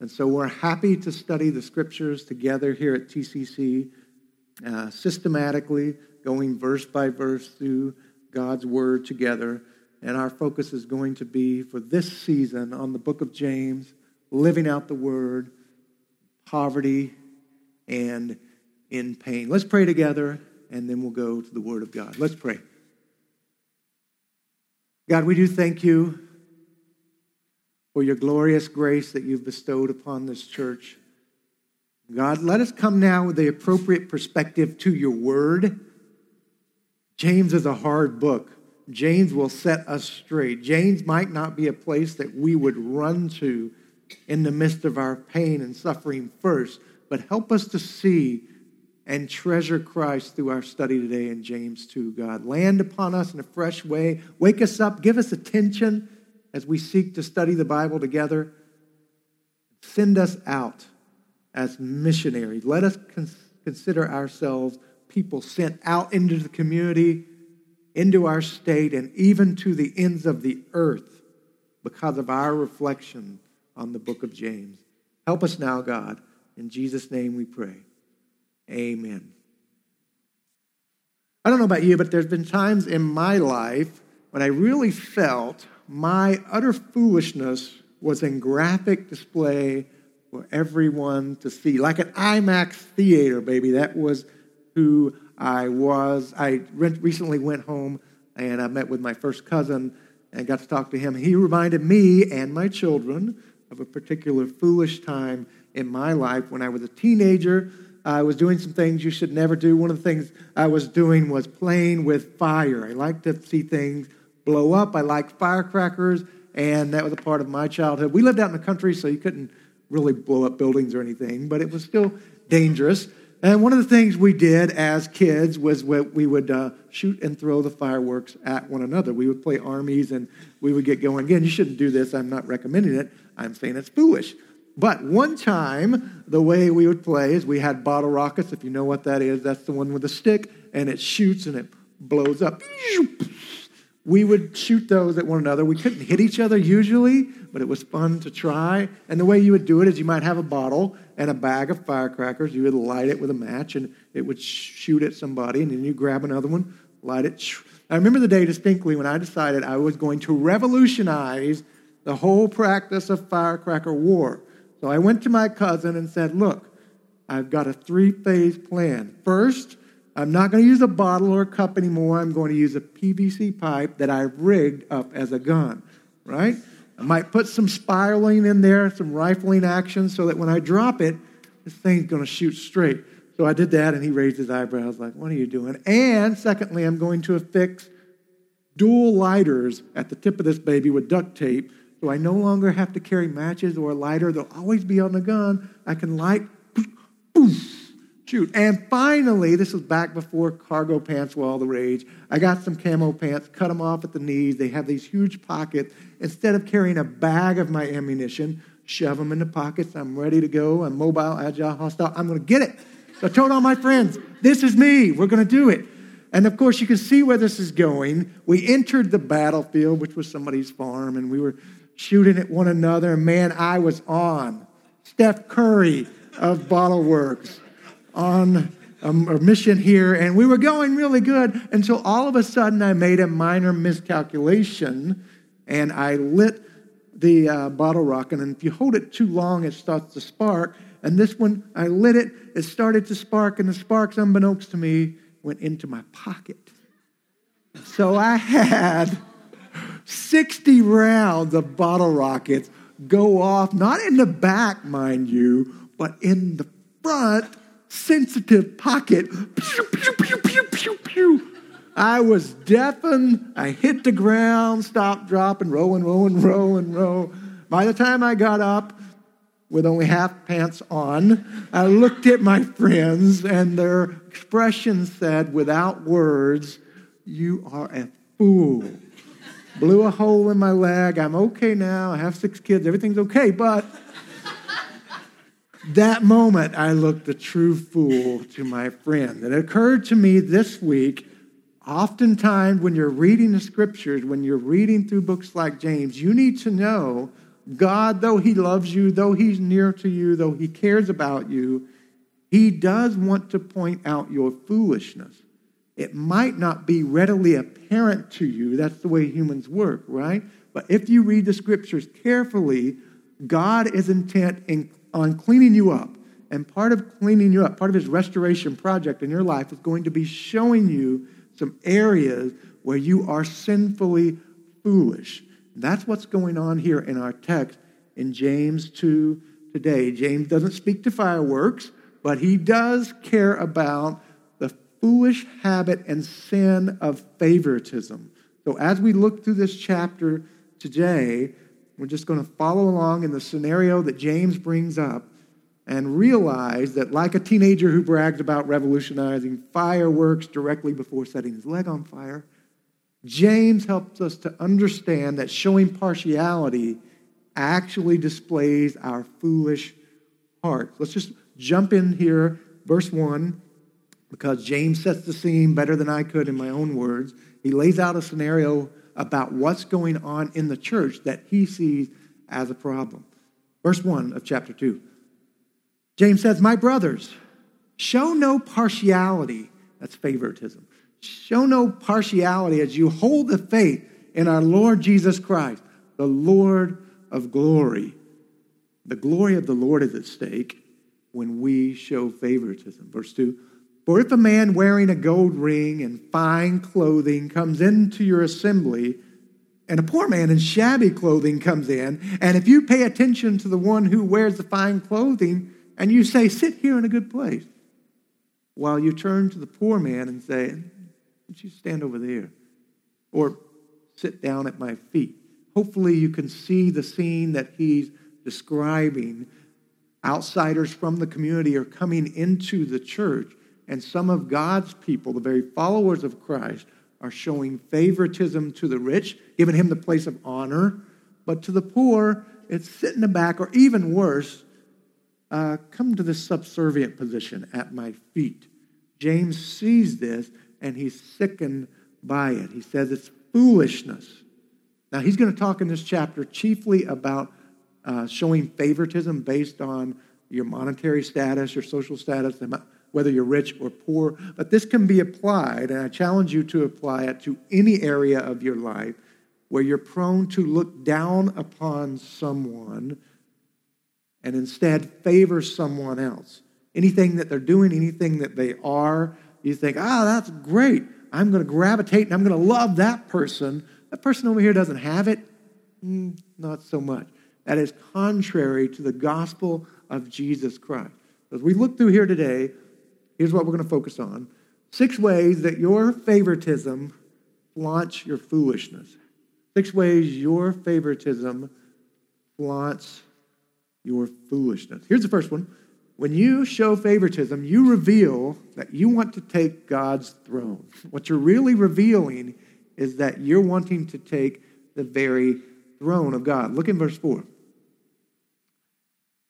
And so we're happy to study the scriptures together here at TCC, uh, systematically, going verse by verse through God's word together. And our focus is going to be for this season on the book of James, living out the word, poverty, and in pain. Let's pray together, and then we'll go to the word of God. Let's pray. God, we do thank you for your glorious grace that you've bestowed upon this church. God, let us come now with the appropriate perspective to your word. James is a hard book. James will set us straight. James might not be a place that we would run to in the midst of our pain and suffering first, but help us to see and treasure Christ through our study today in James 2, God. Land upon us in a fresh way. Wake us up. Give us attention as we seek to study the Bible together. Send us out as missionaries. Let us consider ourselves people sent out into the community, into our state, and even to the ends of the earth because of our reflection on the book of James. Help us now, God. In Jesus' name we pray. Amen. I don't know about you, but there's been times in my life when I really felt my utter foolishness was in graphic display for everyone to see. Like an IMAX theater, baby. That was who I was. I recently went home and I met with my first cousin and got to talk to him. He reminded me and my children of a particular foolish time in my life when I was a teenager. I was doing some things you should never do. One of the things I was doing was playing with fire. I like to see things blow up. I liked firecrackers, and that was a part of my childhood. We lived out in the country, so you couldn't really blow up buildings or anything, but it was still dangerous. And one of the things we did as kids was we would uh, shoot and throw the fireworks at one another. We would play armies and we would get going. Again, you shouldn't do this. I'm not recommending it. I'm saying it's foolish. But one time, the way we would play is we had bottle rockets. If you know what that is, that's the one with the stick, and it shoots and it blows up. We would shoot those at one another. We couldn't hit each other usually, but it was fun to try. And the way you would do it is you might have a bottle and a bag of firecrackers. You would light it with a match, and it would shoot at somebody, and then you grab another one, light it. I remember the day distinctly when I decided I was going to revolutionize the whole practice of firecracker war. So I went to my cousin and said, Look, I've got a three phase plan. First, I'm not going to use a bottle or a cup anymore. I'm going to use a PVC pipe that I've rigged up as a gun, right? I might put some spiraling in there, some rifling action, so that when I drop it, this thing's going to shoot straight. So I did that, and he raised his eyebrows, like, What are you doing? And secondly, I'm going to affix dual lighters at the tip of this baby with duct tape so I no longer have to carry matches or a lighter. They'll always be on the gun. I can light, boom, shoot. And finally, this was back before cargo pants were all the rage. I got some camo pants, cut them off at the knees. They have these huge pockets. Instead of carrying a bag of my ammunition, shove them in the pockets. I'm ready to go. I'm mobile, agile, hostile. I'm going to get it. So I told all my friends, this is me. We're going to do it. And of course, you can see where this is going. We entered the battlefield, which was somebody's farm, and we were shooting at one another. And man, I was on. Steph Curry of Bottle Works on a mission here, and we were going really good until all of a sudden I made a minor miscalculation and I lit the uh, bottle rocket. And if you hold it too long, it starts to spark. And this one, I lit it, it started to spark, and the sparks, unbeknownst to me, went into my pocket. So I had 60 rounds of bottle rockets go off, not in the back, mind you, but in the front sensitive pocket. Pew, pew, pew, pew, pew, pew. I was deafened. I hit the ground, stopped, dropping, and row and row. By the time I got up, with only half pants on, I looked at my friends, and their expression said, without words, You are a fool blew a hole in my leg. I'm okay now. I have six kids. Everything's okay. But that moment, I looked a true fool to my friend. It occurred to me this week oftentimes when you're reading the scriptures, when you're reading through books like James, you need to know God, though He loves you, though He's near to you, though He cares about you, He does want to point out your foolishness. It might not be readily apparent to you. That's the way humans work, right? But if you read the scriptures carefully, God is intent in, on cleaning you up. And part of cleaning you up, part of his restoration project in your life is going to be showing you some areas where you are sinfully foolish. That's what's going on here in our text in James 2 today. James doesn't speak to fireworks, but he does care about the foolish habit and sin of favoritism. So as we look through this chapter today, we're just going to follow along in the scenario that James brings up and realize that, like a teenager who bragged about revolutionizing fireworks directly before setting his leg on fire, James helps us to understand that showing partiality actually displays our foolish hearts. Let's just jump in here, verse 1, because James sets the scene better than I could in my own words. He lays out a scenario about what's going on in the church that he sees as a problem. Verse 1 of chapter 2. James says, My brothers, show no partiality. That's favoritism. Show no partiality as you hold the faith in our Lord Jesus Christ, the Lord of glory. The glory of the Lord is at stake when we show favoritism. Verse 2 For if a man wearing a gold ring and fine clothing comes into your assembly, and a poor man in shabby clothing comes in, and if you pay attention to the one who wears the fine clothing, and you say, Sit here in a good place, while you turn to the poor man and say, would you stand over there? Or sit down at my feet. Hopefully, you can see the scene that he's describing. Outsiders from the community are coming into the church, and some of God's people, the very followers of Christ, are showing favoritism to the rich, giving him the place of honor, but to the poor, it's sit in the back, or even worse, uh, come to the subservient position at my feet. James sees this and he's sickened by it. He says it's foolishness. Now, he's going to talk in this chapter chiefly about uh, showing favoritism based on your monetary status, your social status, whether you're rich or poor. But this can be applied, and I challenge you to apply it to any area of your life where you're prone to look down upon someone and instead favor someone else. Anything that they're doing, anything that they are, you think, ah, oh, that's great. I'm going to gravitate and I'm going to love that person. That person over here doesn't have it. Mm, not so much. That is contrary to the gospel of Jesus Christ. As we look through here today, here's what we're going to focus on six ways that your favoritism flaunts your foolishness. Six ways your favoritism flaunts your foolishness. Here's the first one when you show favoritism, you reveal that you want to take God's throne. What you're really revealing is that you're wanting to take the very throne of God. Look in verse 4.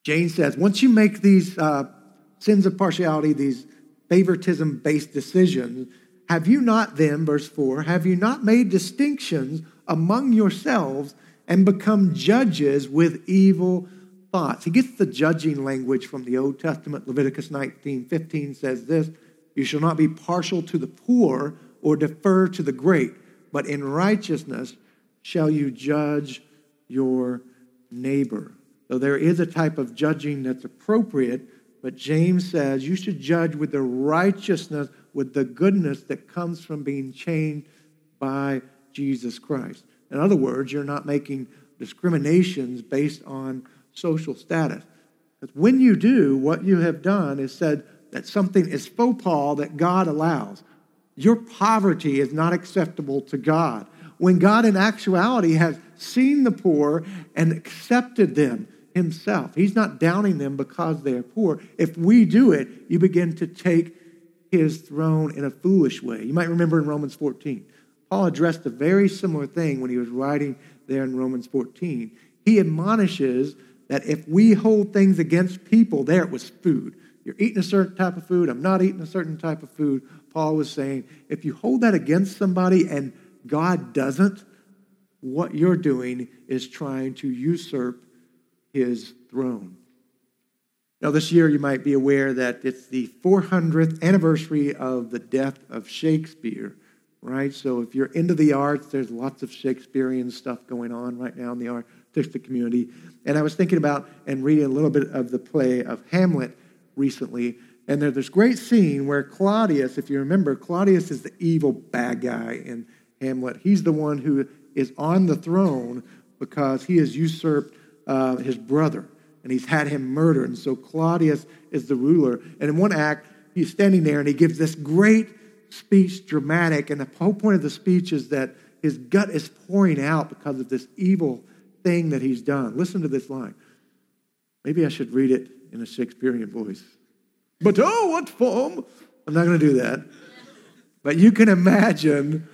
James says, once you make these uh, sins of partiality, these favoritism based decisions, have you not then, verse 4, have you not made distinctions among yourselves and become judges with evil thoughts. He gets the judging language from the Old Testament. Leviticus 19 15 says this You shall not be partial to the poor or defer to the great, but in righteousness shall you judge your neighbor. Though there is a type of judging that's appropriate, but James says you should judge with the righteousness, with the goodness that comes from being changed by Jesus Christ. In other words, you're not making discriminations based on social status. Because when you do, what you have done is said that something is faux pas that God allows. Your poverty is not acceptable to God. When God, in actuality, has seen the poor and accepted them himself. He's not downing them because they are poor. If we do it, you begin to take his throne in a foolish way. You might remember in Romans 14, Paul addressed a very similar thing when he was writing there in Romans 14. He admonishes that if we hold things against people, there it was food. You're eating a certain type of food, I'm not eating a certain type of food. Paul was saying, if you hold that against somebody and God doesn't, what you're doing is trying to usurp his throne. Now, this year you might be aware that it's the 400th anniversary of the death of Shakespeare, right? So if you're into the arts, there's lots of Shakespearean stuff going on right now in the artistic community. And I was thinking about and reading a little bit of the play of Hamlet recently. And there's this great scene where Claudius, if you remember, Claudius is the evil bad guy in Hamlet. He's the one who is on the throne because he has usurped uh, his brother and he's had him murdered. And so Claudius is the ruler. And in one act, he's standing there and he gives this great speech, dramatic. And the whole point of the speech is that his gut is pouring out because of this evil thing that he's done. Listen to this line. Maybe I should read it in a Shakespearean voice. But oh, what form? I'm not going to do that. But you can imagine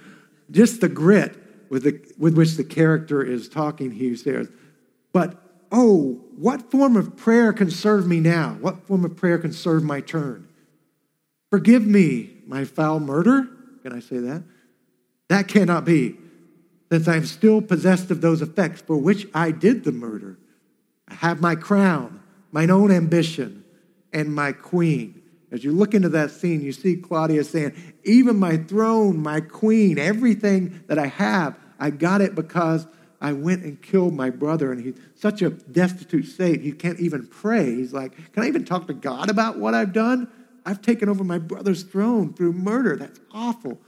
just the grit with, the, with which the character is talking. He says, But oh, what form of prayer can serve me now? What form of prayer can serve my turn? Forgive me my foul murder. Can I say that? That cannot be, since I am still possessed of those effects for which I did the murder. I have my crown, mine own ambition, and my queen. As you look into that scene, you see Claudius saying, Even my throne, my queen, everything that I have, I got it because I went and killed my brother, and he's such a destitute state, he can't even pray. He's like, Can I even talk to God about what I've done? I've taken over my brother's throne through murder. That's awful.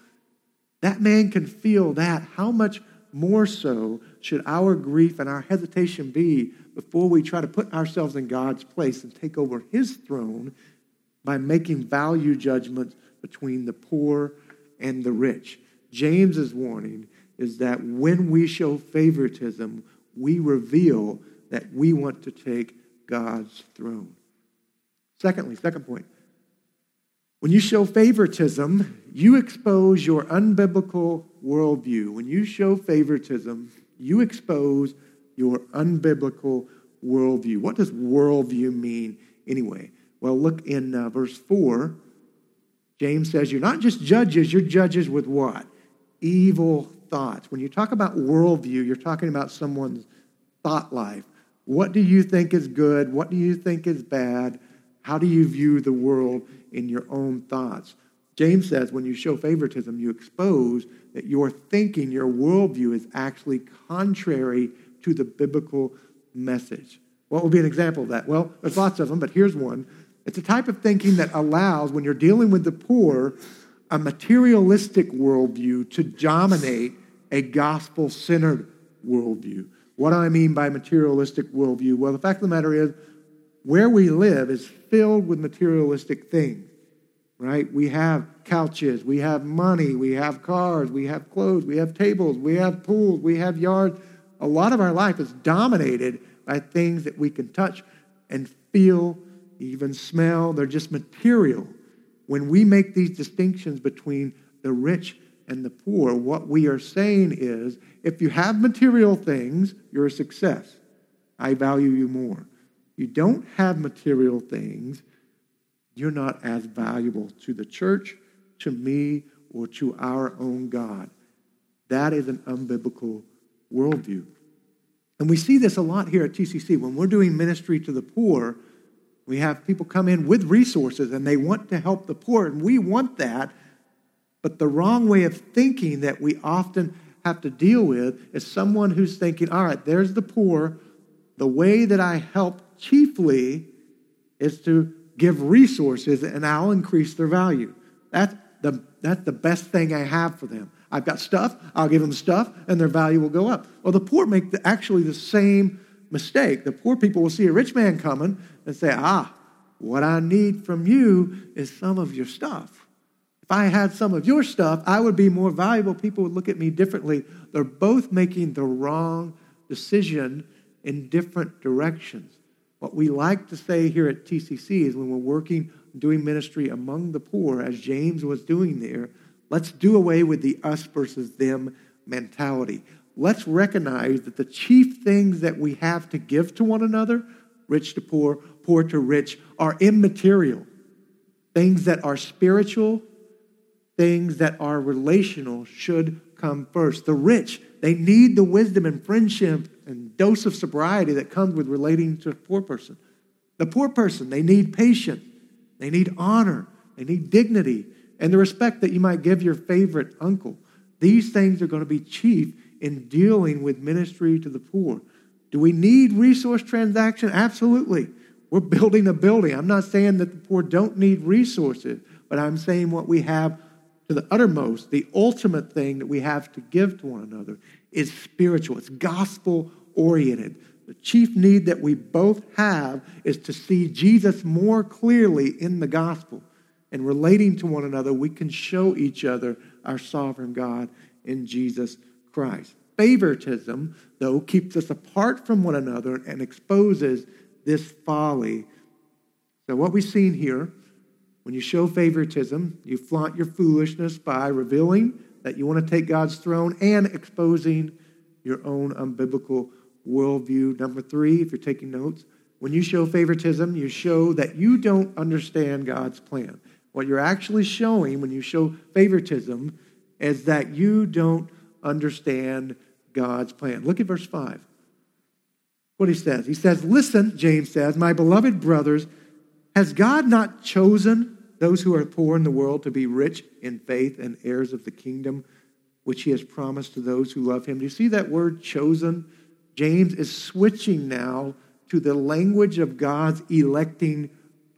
That man can feel that. How much more so should our grief and our hesitation be before we try to put ourselves in God's place and take over his throne by making value judgments between the poor and the rich? James's warning is that when we show favoritism, we reveal that we want to take God's throne. Secondly, second point. When you show favoritism, you expose your unbiblical worldview. When you show favoritism, you expose your unbiblical worldview. What does worldview mean anyway? Well, look in uh, verse 4. James says, You're not just judges, you're judges with what? Evil thoughts. When you talk about worldview, you're talking about someone's thought life. What do you think is good? What do you think is bad? How do you view the world in your own thoughts? James says when you show favoritism, you expose that your thinking, your worldview is actually contrary to the biblical message. What would be an example of that? Well, there's lots of them, but here's one. It's a type of thinking that allows, when you're dealing with the poor, a materialistic worldview to dominate a gospel centered worldview. What do I mean by materialistic worldview? Well, the fact of the matter is, where we live is filled with materialistic things, right? We have couches, we have money, we have cars, we have clothes, we have tables, we have pools, we have yards. A lot of our life is dominated by things that we can touch and feel, even smell. They're just material. When we make these distinctions between the rich and the poor, what we are saying is if you have material things, you're a success. I value you more. You don't have material things, you're not as valuable to the church, to me, or to our own God. That is an unbiblical worldview. And we see this a lot here at TCC. When we're doing ministry to the poor, we have people come in with resources and they want to help the poor, and we want that. But the wrong way of thinking that we often have to deal with is someone who's thinking, all right, there's the poor. The way that I help chiefly is to give resources and I'll increase their value. That's the, that's the best thing I have for them. I've got stuff, I'll give them stuff, and their value will go up. Well, the poor make the, actually the same mistake. The poor people will see a rich man coming and say, Ah, what I need from you is some of your stuff. If I had some of your stuff, I would be more valuable. People would look at me differently. They're both making the wrong decision in different directions. What we like to say here at TCC is when we're working, doing ministry among the poor, as James was doing there, let's do away with the us versus them mentality let's recognize that the chief things that we have to give to one another, rich to poor, poor to rich, are immaterial. Things that are spiritual, things that are relational should come first. The rich, they need the wisdom and friendship and dose of sobriety that comes with relating to a poor person. The poor person, they need patience, they need honor, they need dignity, and the respect that you might give your favorite uncle. These things are going to be chief in dealing with ministry to the poor. Do we need resource transaction? Absolutely. We're building a building. I'm not saying that the poor don't need resources, but I'm saying what we have to the uttermost, the ultimate thing that we have to give to one another is spiritual. It's gospel oriented. The chief need that we both have is to see Jesus more clearly in the gospel. And relating to one another, we can show each other our sovereign God in Jesus Christ. Favoritism, though, keeps us apart from one another and exposes this folly. So, what we've seen here, when you show favoritism, you flaunt your foolishness by revealing that you want to take God's throne and exposing your own unbiblical worldview. Number three, if you're taking notes, when you show favoritism, you show that you don't understand God's plan. What you're actually showing when you show favoritism is that you don't understand God's plan. Look at verse 5. What he says. He says, Listen, James says, my beloved brothers, has God not chosen those who are poor in the world to be rich in faith and heirs of the kingdom which he has promised to those who love him? Do you see that word chosen? James is switching now to the language of God's electing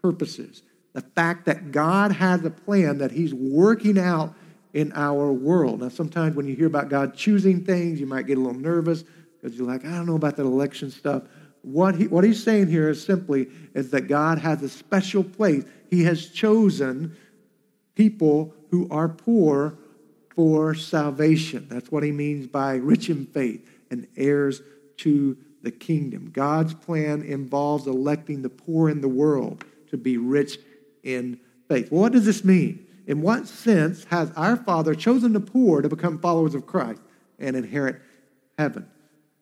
purposes. The fact that God has a plan that he's working out in our world. Now, sometimes when you hear about God choosing things, you might get a little nervous because you're like, I don't know about that election stuff. What, he, what he's saying here is simply is that God has a special place. He has chosen people who are poor for salvation. That's what he means by rich in faith and heirs to the kingdom. God's plan involves electing the poor in the world to be rich in faith. Well, what does this mean? In what sense has our Father chosen the poor to become followers of Christ and inherit heaven?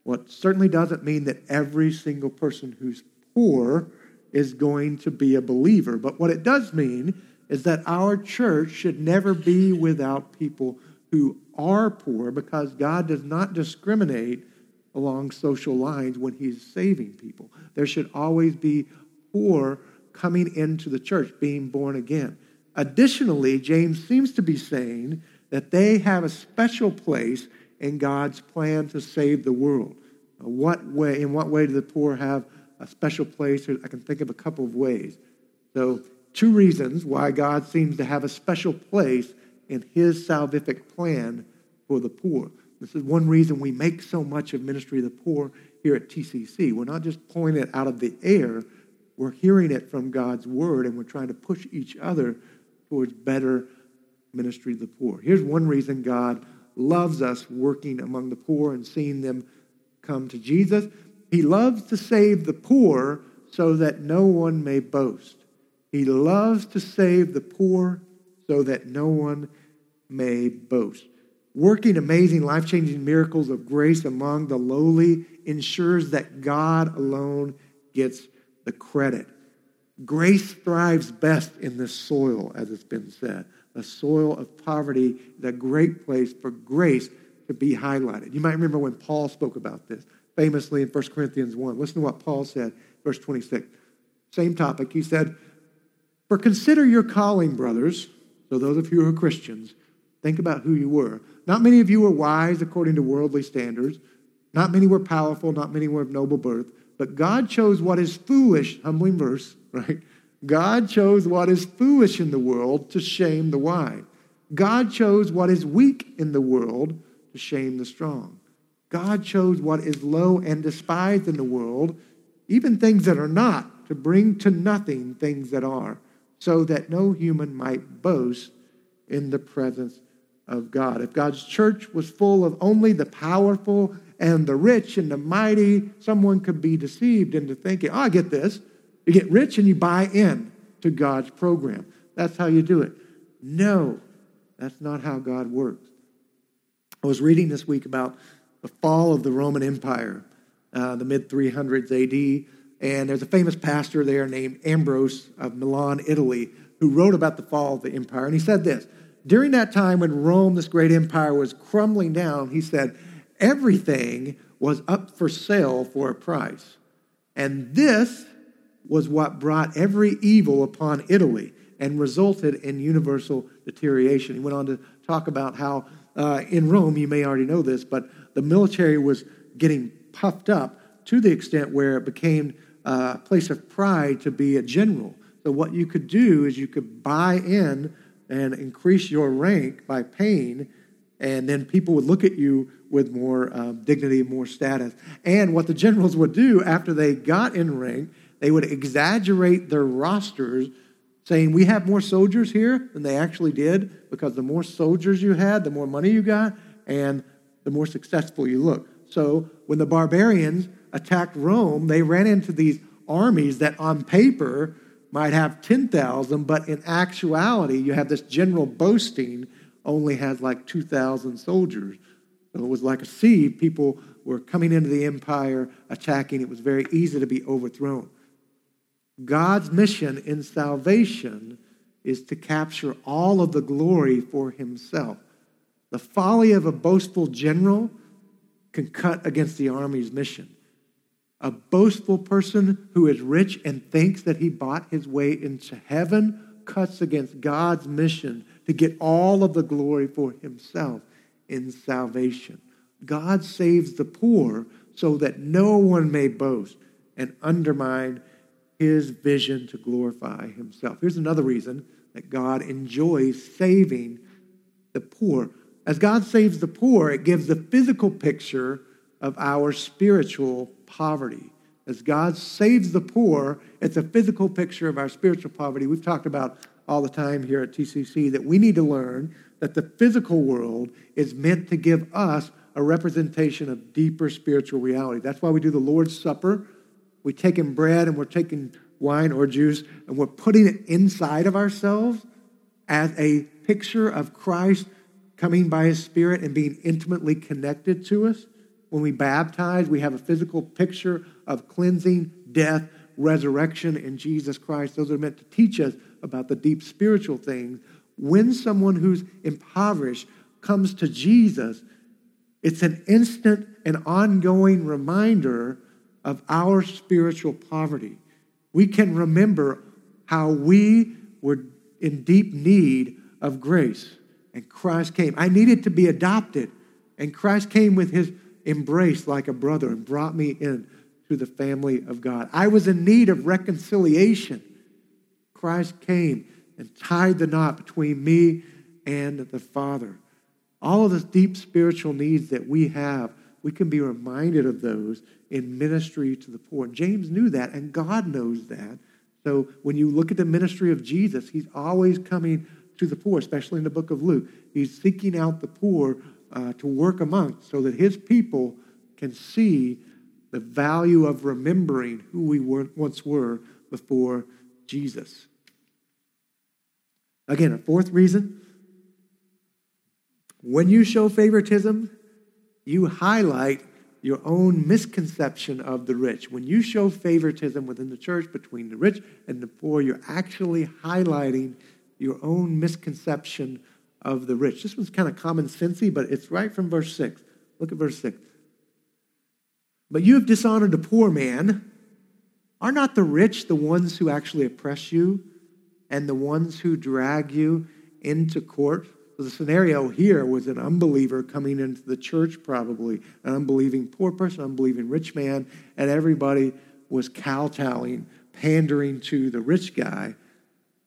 Well, it certainly doesn't mean that every single person who's poor is going to be a believer. But what it does mean is that our church should never be without people who are poor because God does not discriminate along social lines when He's saving people. There should always be poor coming into the church, being born again. Additionally, James seems to be saying that they have a special place in God's plan to save the world. What way, in what way do the poor have a special place? I can think of a couple of ways. So, two reasons why God seems to have a special place in his salvific plan for the poor. This is one reason we make so much of ministry of the poor here at TCC. We're not just pulling it out of the air, we're hearing it from God's word, and we're trying to push each other towards better ministry to the poor. Here's one reason God loves us working among the poor and seeing them come to Jesus. He loves to save the poor so that no one may boast. He loves to save the poor so that no one may boast. Working amazing, life changing miracles of grace among the lowly ensures that God alone gets the credit. Grace thrives best in this soil, as it's been said. The soil of poverty is a great place for grace to be highlighted. You might remember when Paul spoke about this famously in 1 Corinthians 1. Listen to what Paul said, verse 26. Same topic. He said, For consider your calling, brothers. So, those of you who are Christians, think about who you were. Not many of you were wise according to worldly standards. Not many were powerful. Not many were of noble birth. But God chose what is foolish, humbling verse, right? God chose what is foolish in the world to shame the wise. God chose what is weak in the world to shame the strong. God chose what is low and despised in the world, even things that are not, to bring to nothing things that are, so that no human might boast in the presence of God. If God's church was full of only the powerful and the rich and the mighty, someone could be deceived into thinking, oh, I get this. You get rich and you buy in to God's program. That's how you do it. No, that's not how God works. I was reading this week about the fall of the Roman Empire, uh, the mid 300s AD, and there's a famous pastor there named Ambrose of Milan, Italy, who wrote about the fall of the empire. And he said this during that time when Rome, this great empire, was crumbling down, he said, everything was up for sale for a price. And this was what brought every evil upon Italy and resulted in universal deterioration. He went on to talk about how uh, in Rome, you may already know this, but the military was getting puffed up to the extent where it became a place of pride to be a general. So, what you could do is you could buy in and increase your rank by paying, and then people would look at you with more um, dignity, more status. And what the generals would do after they got in rank, they would exaggerate their rosters, saying, We have more soldiers here than they actually did, because the more soldiers you had, the more money you got, and the more successful you look. So when the barbarians attacked Rome, they ran into these armies that on paper might have 10,000, but in actuality, you have this general boasting only has like 2,000 soldiers. So it was like a sea. People were coming into the empire, attacking. It was very easy to be overthrown. God's mission in salvation is to capture all of the glory for himself. The folly of a boastful general can cut against the army's mission. A boastful person who is rich and thinks that he bought his way into heaven cuts against God's mission to get all of the glory for himself in salvation. God saves the poor so that no one may boast and undermine his vision to glorify himself. Here's another reason that God enjoys saving the poor. As God saves the poor, it gives the physical picture of our spiritual poverty. As God saves the poor, it's a physical picture of our spiritual poverty. We've talked about all the time here at TCC that we need to learn that the physical world is meant to give us a representation of deeper spiritual reality. That's why we do the Lord's Supper. We take in bread and we're taking wine or juice and we're putting it inside of ourselves as a picture of Christ coming by his Spirit and being intimately connected to us. When we baptize, we have a physical picture of cleansing, death, resurrection in Jesus Christ. Those are meant to teach us about the deep spiritual things. When someone who's impoverished comes to Jesus, it's an instant and ongoing reminder of our spiritual poverty. We can remember how we were in deep need of grace, and Christ came. I needed to be adopted, and Christ came with his embrace like a brother and brought me in to the family of God. I was in need of reconciliation. Christ came and tied the knot between me and the Father. All of the deep spiritual needs that we have, we can be reminded of those in ministry to the poor. James knew that, and God knows that. So when you look at the ministry of Jesus, he's always coming to the poor, especially in the book of Luke. He's seeking out the poor uh, to work amongst so that his people can see the value of remembering who we were, once were before Jesus. Again, a fourth reason when you show favoritism, you highlight your own misconception of the rich. When you show favoritism within the church between the rich and the poor, you're actually highlighting your own misconception of the rich. This one's kind of common sensey, but it's right from verse 6. Look at verse 6. But you have dishonored the poor man. Are not the rich the ones who actually oppress you and the ones who drag you into court? The scenario here was an unbeliever coming into the church, probably an unbelieving poor person, unbelieving rich man, and everybody was kowtowing, pandering to the rich guy.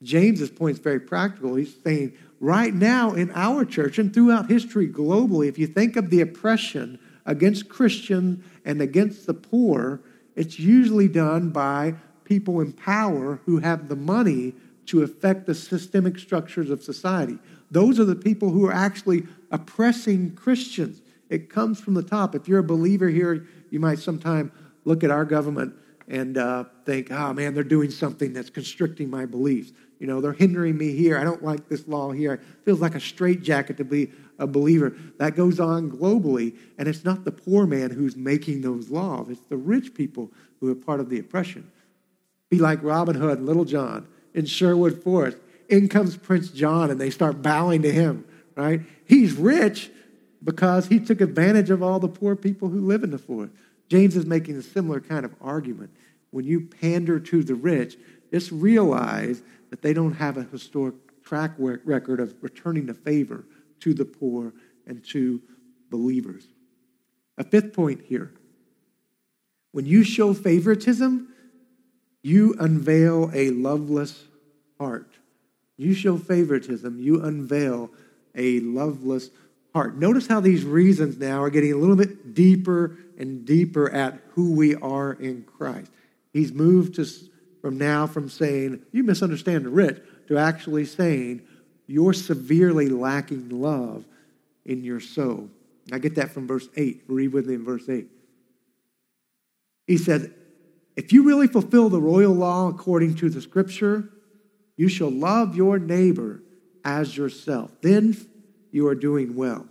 James's point is very practical. He's saying, right now in our church and throughout history globally, if you think of the oppression against Christians and against the poor, it's usually done by people in power who have the money to affect the systemic structures of society. Those are the people who are actually oppressing Christians. It comes from the top. If you're a believer here, you might sometime look at our government and uh, think, oh man, they're doing something that's constricting my beliefs. You know, they're hindering me here. I don't like this law here. It feels like a straitjacket to be a believer. That goes on globally, and it's not the poor man who's making those laws. It's the rich people who are part of the oppression. Be like Robin Hood and Little John in Sherwood Forest. In comes Prince John and they start bowing to him, right? He's rich because he took advantage of all the poor people who live in the forest. James is making a similar kind of argument. When you pander to the rich, just realize that they don't have a historic track record of returning the favor to the poor and to believers. A fifth point here when you show favoritism, you unveil a loveless heart. You show favoritism, you unveil a loveless heart. Notice how these reasons now are getting a little bit deeper and deeper at who we are in Christ. He's moved to, from now from saying, you misunderstand the rich, to actually saying, you're severely lacking love in your soul. I get that from verse 8. Read with me in verse 8. He says, if you really fulfill the royal law according to the scripture, you shall love your neighbor as yourself. Then you are doing well.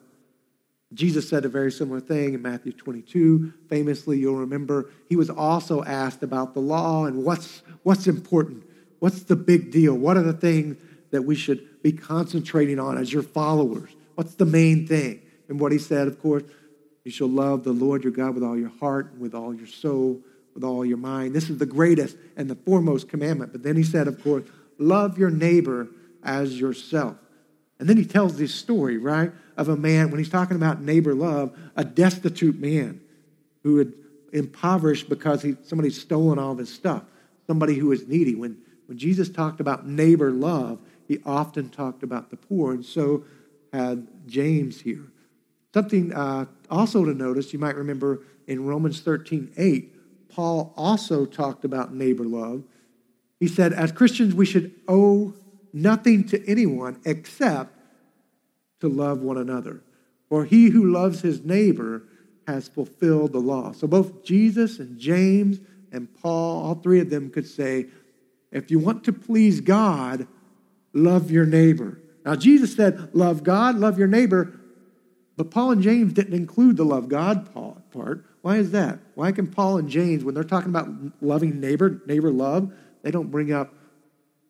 Jesus said a very similar thing in Matthew 22. Famously, you'll remember he was also asked about the law and what's, what's important. What's the big deal? What are the things that we should be concentrating on as your followers? What's the main thing? And what he said, of course, you shall love the Lord your God with all your heart, with all your soul, with all your mind. This is the greatest and the foremost commandment. But then he said, of course, love your neighbor as yourself. And then he tells this story, right, of a man, when he's talking about neighbor love, a destitute man who had impoverished because he, somebody's stolen all of his stuff, somebody who is needy. When, when Jesus talked about neighbor love, he often talked about the poor, and so had James here. Something uh, also to notice, you might remember in Romans 13 8, Paul also talked about neighbor love. He said, as Christians, we should owe nothing to anyone except to love one another. For he who loves his neighbor has fulfilled the law. So both Jesus and James and Paul, all three of them could say, if you want to please God, love your neighbor. Now, Jesus said, love God, love your neighbor, but Paul and James didn't include the love God part. Why is that? Why can Paul and James, when they're talking about loving neighbor, neighbor love, they don't bring up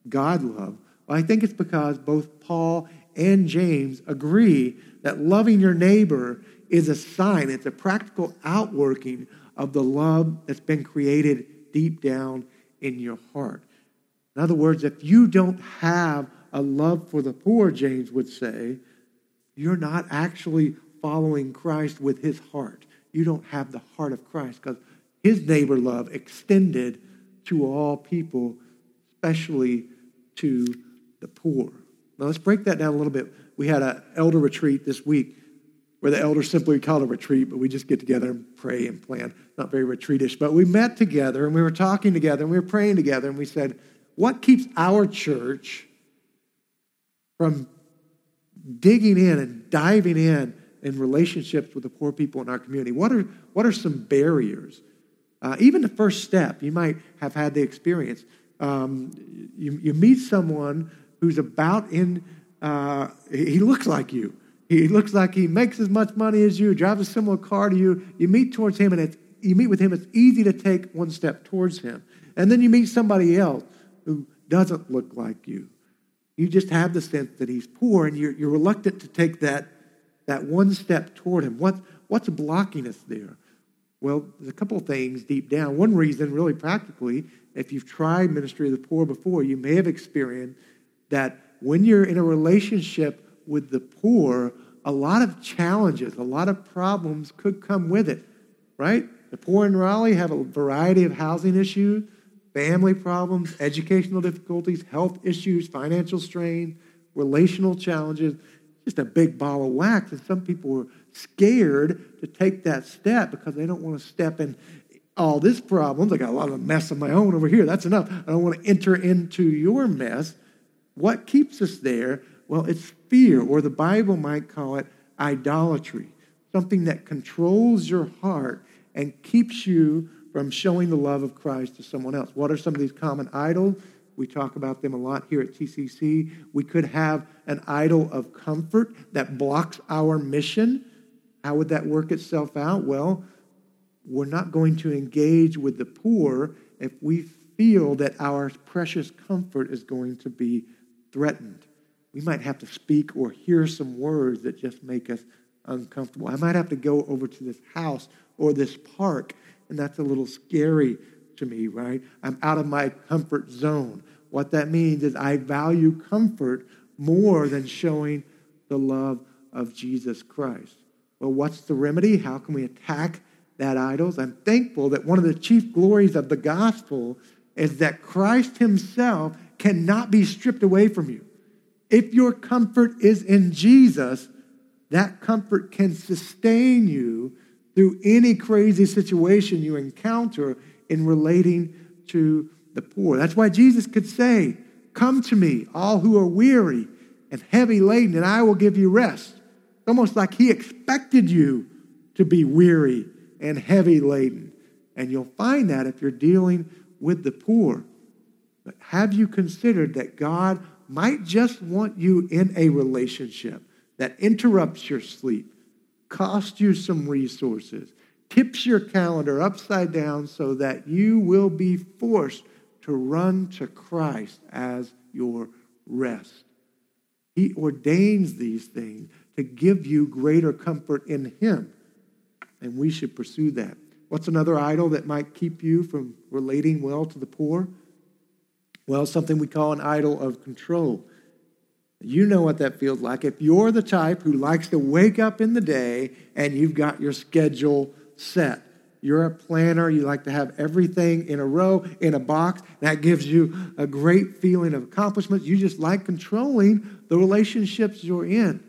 God love? Well, I think it's because both Paul and James agree that loving your neighbor is a sign, it's a practical outworking of the love that's been created deep down in your heart. In other words, if you don't have a love for the poor, James would say, you're not actually following Christ with his heart you don't have the heart of Christ because his neighbor love extended to all people, especially to the poor. Now let's break that down a little bit. We had an elder retreat this week where the elders simply called a retreat, but we just get together and pray and plan. Not very retreatish, but we met together and we were talking together and we were praying together and we said, what keeps our church from digging in and diving in in relationships with the poor people in our community? What are, what are some barriers? Uh, even the first step, you might have had the experience. Um, you, you meet someone who's about in, uh, he looks like you. He looks like he makes as much money as you, drives a similar car to you. You meet towards him, and you meet with him. It's easy to take one step towards him. And then you meet somebody else who doesn't look like you. You just have the sense that he's poor, and you're, you're reluctant to take that that one step toward Him. What, what's blocking us there? Well, there's a couple of things deep down. One reason, really practically, if you've tried ministry of the poor before, you may have experienced that when you're in a relationship with the poor, a lot of challenges, a lot of problems could come with it, right? The poor in Raleigh have a variety of housing issues, family problems, educational difficulties, health issues, financial strain, relational challenges just a big ball of wax. And some people are scared to take that step because they don't want to step in all this problems. I got a lot of mess of my own over here. That's enough. I don't want to enter into your mess. What keeps us there? Well, it's fear, or the Bible might call it idolatry, something that controls your heart and keeps you from showing the love of Christ to someone else. What are some of these common idols? We talk about them a lot here at TCC. We could have an idol of comfort that blocks our mission. How would that work itself out? Well, we're not going to engage with the poor if we feel that our precious comfort is going to be threatened. We might have to speak or hear some words that just make us uncomfortable. I might have to go over to this house or this park, and that's a little scary to me, right? I'm out of my comfort zone. What that means is I value comfort more than showing the love of Jesus Christ. Well, what's the remedy? How can we attack that idols? I'm thankful that one of the chief glories of the gospel is that Christ himself cannot be stripped away from you. If your comfort is in Jesus, that comfort can sustain you through any crazy situation you encounter in relating to the poor. That's why Jesus could say, Come to me, all who are weary and heavy laden, and I will give you rest. Almost like he expected you to be weary and heavy laden. And you'll find that if you're dealing with the poor. But have you considered that God might just want you in a relationship that interrupts your sleep, costs you some resources, tips your calendar upside down so that you will be forced to run to Christ as your rest? He ordains these things to give you greater comfort in Him. And we should pursue that. What's another idol that might keep you from relating well to the poor? Well, something we call an idol of control. You know what that feels like. If you're the type who likes to wake up in the day and you've got your schedule set, you're a planner, you like to have everything in a row, in a box, that gives you a great feeling of accomplishment. You just like controlling the relationships you're in.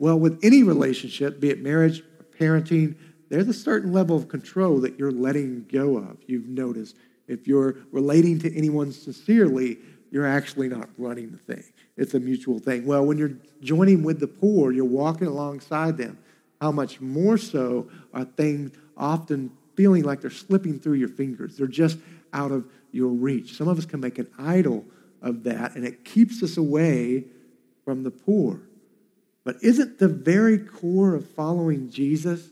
Well, with any relationship, be it marriage, parenting, there's a certain level of control that you're letting go of. You've noticed. If you're relating to anyone sincerely, you're actually not running the thing. It's a mutual thing. Well, when you're joining with the poor, you're walking alongside them. How much more so are things often feeling like they're slipping through your fingers? They're just out of your reach. Some of us can make an idol of that, and it keeps us away from the poor. But isn't the very core of following Jesus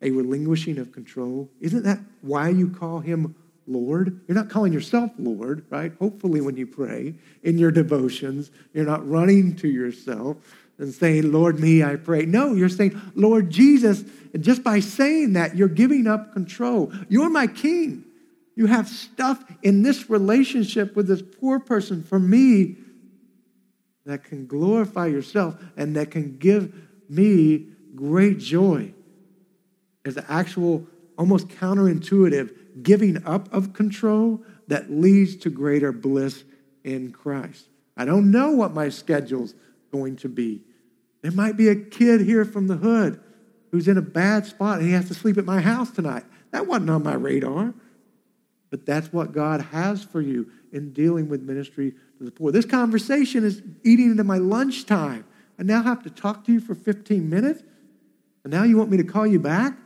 a relinquishing of control? Isn't that why you call him Lord? You're not calling yourself Lord, right? Hopefully, when you pray in your devotions, you're not running to yourself and saying, Lord, me, I pray. No, you're saying, Lord Jesus. And just by saying that, you're giving up control. You're my king. You have stuff in this relationship with this poor person for me that can glorify yourself and that can give me great joy. As an actual, almost counterintuitive giving up of control that leads to greater bliss in Christ. I don't know what my schedule's going to be. There might be a kid here from the hood who's in a bad spot and he has to sleep at my house tonight. That wasn't on my radar. But that's what God has for you in dealing with ministry the poor. This conversation is eating into my lunchtime. I now have to talk to you for 15 minutes. And now you want me to call you back?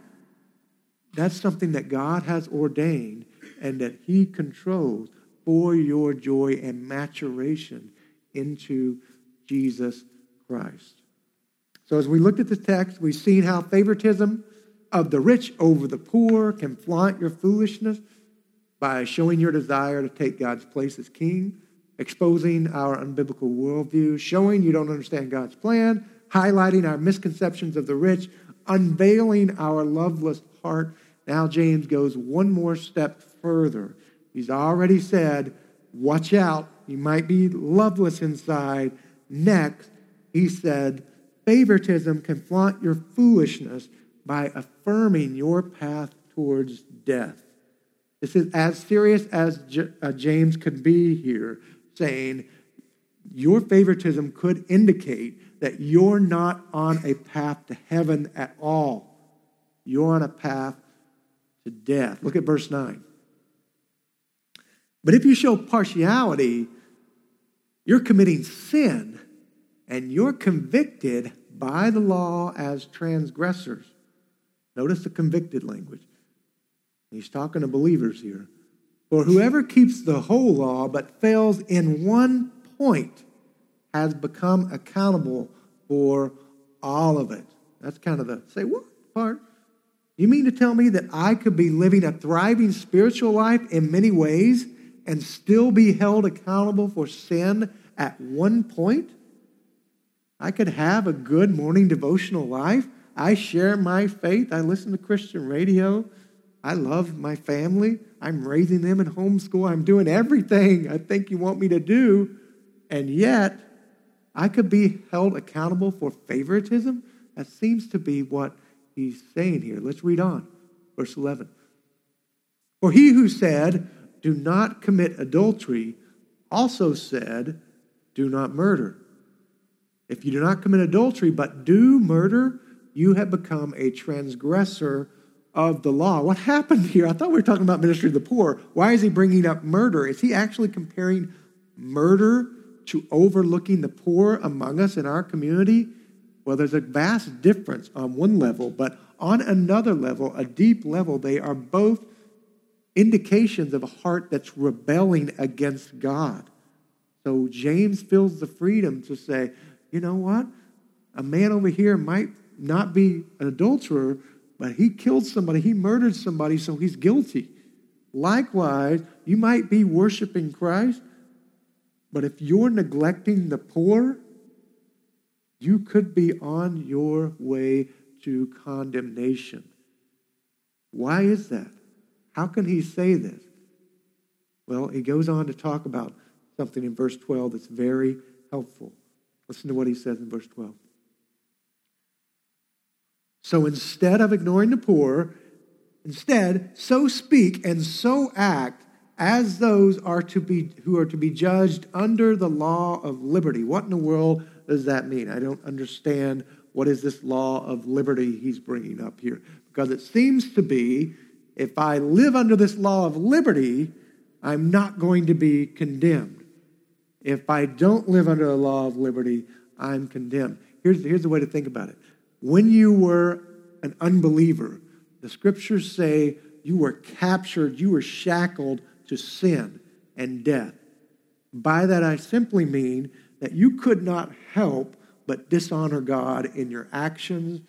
That's something that God has ordained and that He controls for your joy and maturation into Jesus Christ. So, as we looked at the text, we've seen how favoritism of the rich over the poor can flaunt your foolishness by showing your desire to take God's place as king, exposing our unbiblical worldview, showing you don't understand God's plan, highlighting our misconceptions of the rich, unveiling our loveless heart. Now, James goes one more step further. He's already said, Watch out, you might be loveless inside. Next, he said, Favoritism can flaunt your foolishness by affirming your path towards death. This is as serious as uh, James could be here, saying your favoritism could indicate that you're not on a path to heaven at all. You're on a path to death. Look at verse 9. But if you show partiality, you're committing sin and you're convicted by the law as transgressors. Notice the convicted language. He's talking to believers here. For whoever keeps the whole law but fails in one point has become accountable for all of it. That's kind of the say what part. You mean to tell me that I could be living a thriving spiritual life in many ways and still be held accountable for sin at one point, I could have a good morning devotional life. I share my faith. I listen to Christian radio. I love my family. I'm raising them in homeschool. I'm doing everything I think you want me to do. And yet, I could be held accountable for favoritism. That seems to be what he's saying here. Let's read on. Verse 11. For he who said, Do not commit adultery, also said, Do not murder. If you do not commit adultery, but do murder, you have become a transgressor of the law. What happened here? I thought we were talking about ministry of the poor. Why is he bringing up murder? Is he actually comparing murder to overlooking the poor among us in our community? Well, there's a vast difference on one level, but on another level, a deep level, they are both indications of a heart that's rebelling against God. So James feels the freedom to say, you know what? A man over here might not be an adulterer, but he killed somebody, he murdered somebody, so he's guilty. Likewise, you might be worshiping Christ, but if you're neglecting the poor, you could be on your way to condemnation. Why is that? How can he say this? Well, he goes on to talk about something in verse 12 that's very helpful. Listen to what he says in verse 12. So instead of ignoring the poor, instead, so speak and so act as those are to be who are to be judged under the law of liberty. What in the world does that mean? I don't understand what is this law of liberty he's bringing up here because it seems to be if I live under this law of liberty, I'm not going to be condemned. If I don't live under the law of liberty, I'm condemned. Here's, here's the way to think about it. When you were an unbeliever, the scriptures say you were captured, you were shackled to sin and death. By that, I simply mean that you could not help but dishonor God in your actions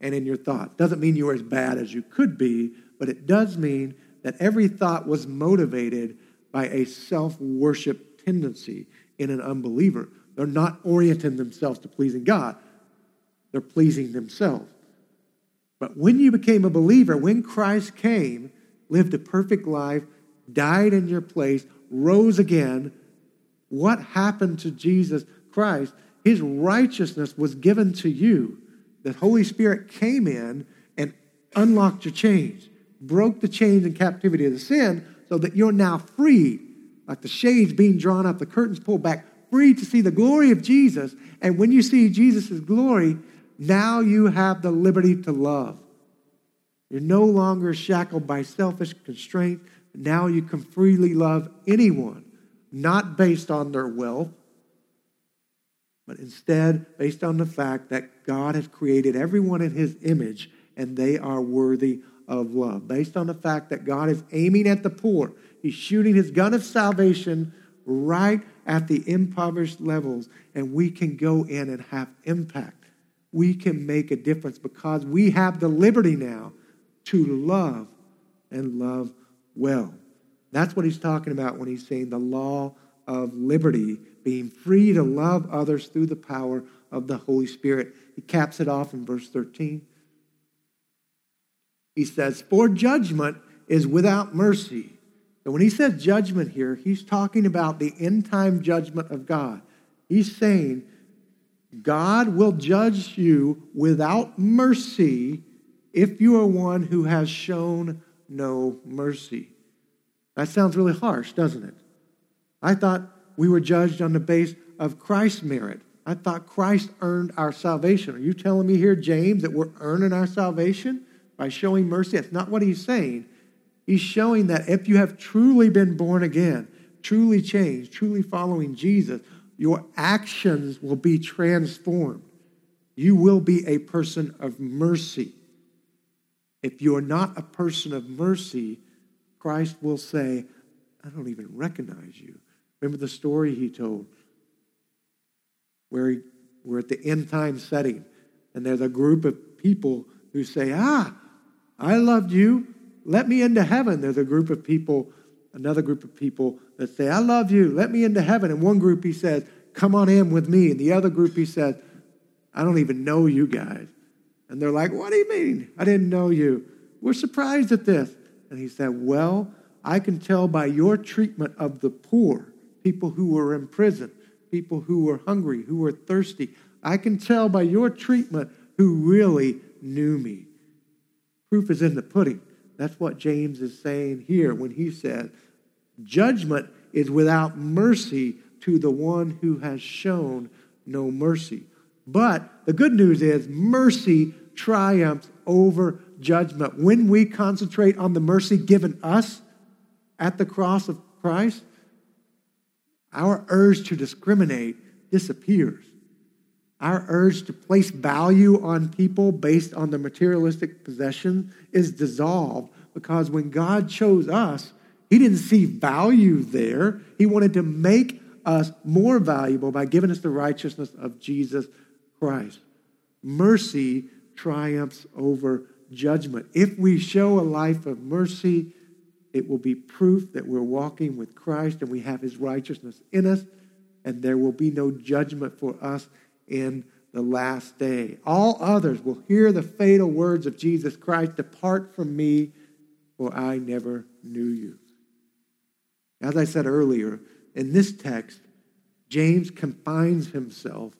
and in your thoughts. Doesn't mean you were as bad as you could be, but it does mean that every thought was motivated by a self worship tendency in an unbeliever. They're not orienting themselves to pleasing God, they're pleasing themselves. But when you became a believer, when Christ came, lived a perfect life, died in your place, rose again, what happened to Jesus Christ? His righteousness was given to you. The Holy Spirit came in and unlocked your chains, broke the chains and captivity of the sin so that you're now free. Like the shades being drawn up, the curtains pulled back, free to see the glory of Jesus. And when you see Jesus' glory, now you have the liberty to love. You're no longer shackled by selfish constraint. Now you can freely love anyone, not based on their wealth, but instead based on the fact that God has created everyone in his image and they are worthy of love. Based on the fact that God is aiming at the poor, he's shooting his gun of salvation right at the impoverished levels, and we can go in and have impact. We can make a difference because we have the liberty now to love and love well. That's what he's talking about when he's saying the law of liberty, being free to love others through the power of the Holy Spirit. He caps it off in verse 13. He says, For judgment is without mercy and when he says judgment here, he's talking about the end time judgment of God. He's saying, God will judge you without mercy if you are one who has shown no mercy. That sounds really harsh, doesn't it? I thought we were judged on the base of Christ's merit. I thought Christ earned our salvation. Are you telling me here, James, that we're earning our salvation by showing mercy? That's not what he's saying. He's showing that if you have truly been born again, truly changed, truly following Jesus, your actions will be transformed. You will be a person of mercy. If you are not a person of mercy, Christ will say, I don't even recognize you. Remember the story he told where he, we're at the end time setting, and there's a group of people who say, Ah, I loved you let me into heaven. There's a group of people, another group of people that say, I love you. Let me into heaven. And one group, he says, Come on in with me. And the other group, he says, I don't even know you guys. And they're like, What do you mean? I didn't know you. We're surprised at this. And he said, Well, I can tell by your treatment of the poor, people who were in prison, people who were hungry, who were thirsty. I can tell by your treatment who really knew me. Proof is in the pudding. That's what James is saying here when he said, Judgment is without mercy to the one who has shown no mercy. But the good news is mercy triumphs over judgment. When we concentrate on the mercy given us at the cross of Christ, our urge to discriminate disappears. Our urge to place value on people based on their materialistic possession is dissolved because when God chose us, He didn't see value there. He wanted to make us more valuable by giving us the righteousness of Jesus Christ. Mercy triumphs over judgment. If we show a life of mercy, it will be proof that we're walking with Christ and we have his righteousness in us, and there will be no judgment for us in the last day. All others will hear the fatal words of Jesus Christ Depart from me, for I never knew you. As I said earlier, in this text, James confines himself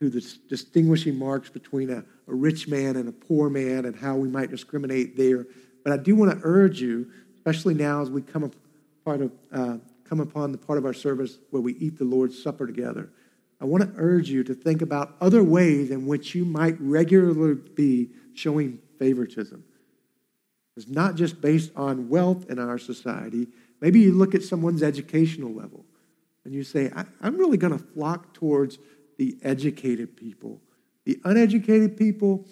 to the distinguishing marks between a, a rich man and a poor man and how we might discriminate there. But I do want to urge you, especially now as we come, up, part of, uh, come upon the part of our service where we eat the Lord's Supper together, I want to urge you to think about other ways in which you might regularly be showing favoritism. It's not just based on wealth in our society. Maybe you look at someone's educational level and you say, I'm really going to flock towards the educated people. The uneducated people,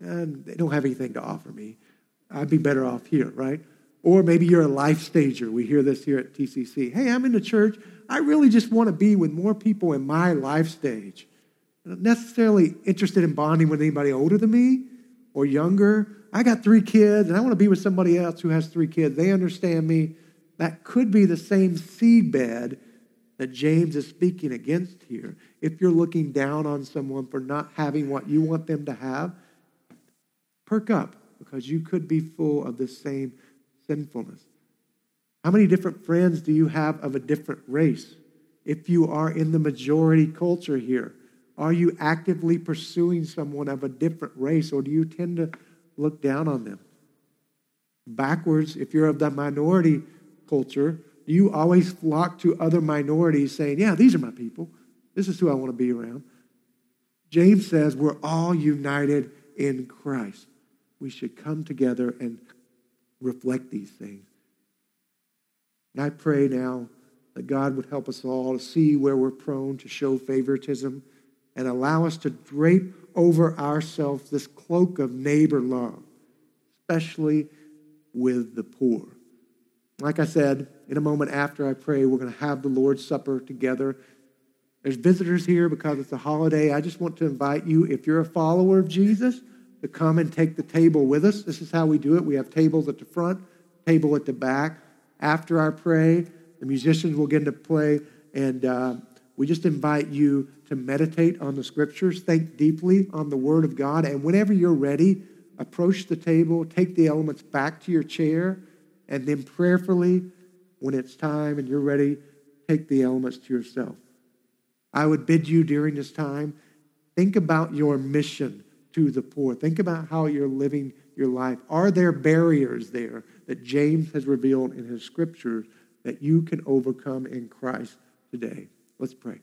and they don't have anything to offer me. I'd be better off here, right? Or maybe you're a life stager. We hear this here at TCC. Hey, I'm in the church. I really just want to be with more people in my life stage. I'm not necessarily interested in bonding with anybody older than me or younger. I got three kids, and I want to be with somebody else who has three kids. They understand me. That could be the same seedbed that James is speaking against here. If you're looking down on someone for not having what you want them to have, perk up because you could be full of the same sinfulness. How many different friends do you have of a different race? If you are in the majority culture here, are you actively pursuing someone of a different race or do you tend to look down on them? Backwards, if you're of the minority culture, you always flock to other minorities saying, Yeah, these are my people. This is who I want to be around. James says we're all united in Christ. We should come together and reflect these things. And I pray now that God would help us all to see where we're prone to show favoritism and allow us to drape over ourselves this cloak of neighbor love, especially with the poor. Like I said, in a moment after I pray, we're going to have the Lord's Supper together. There's visitors here because it's a holiday. I just want to invite you, if you're a follower of Jesus, to come and take the table with us. This is how we do it. We have tables at the front, table at the back. After I pray, the musicians will get to play, and uh, we just invite you to meditate on the scriptures, think deeply on the Word of God, and whenever you're ready, approach the table, take the elements back to your chair, and then prayerfully when it's time and you're ready, take the elements to yourself. I would bid you during this time, think about your mission to the poor. Think about how you're living your life. Are there barriers there that James has revealed in his scriptures that you can overcome in Christ today? Let's pray.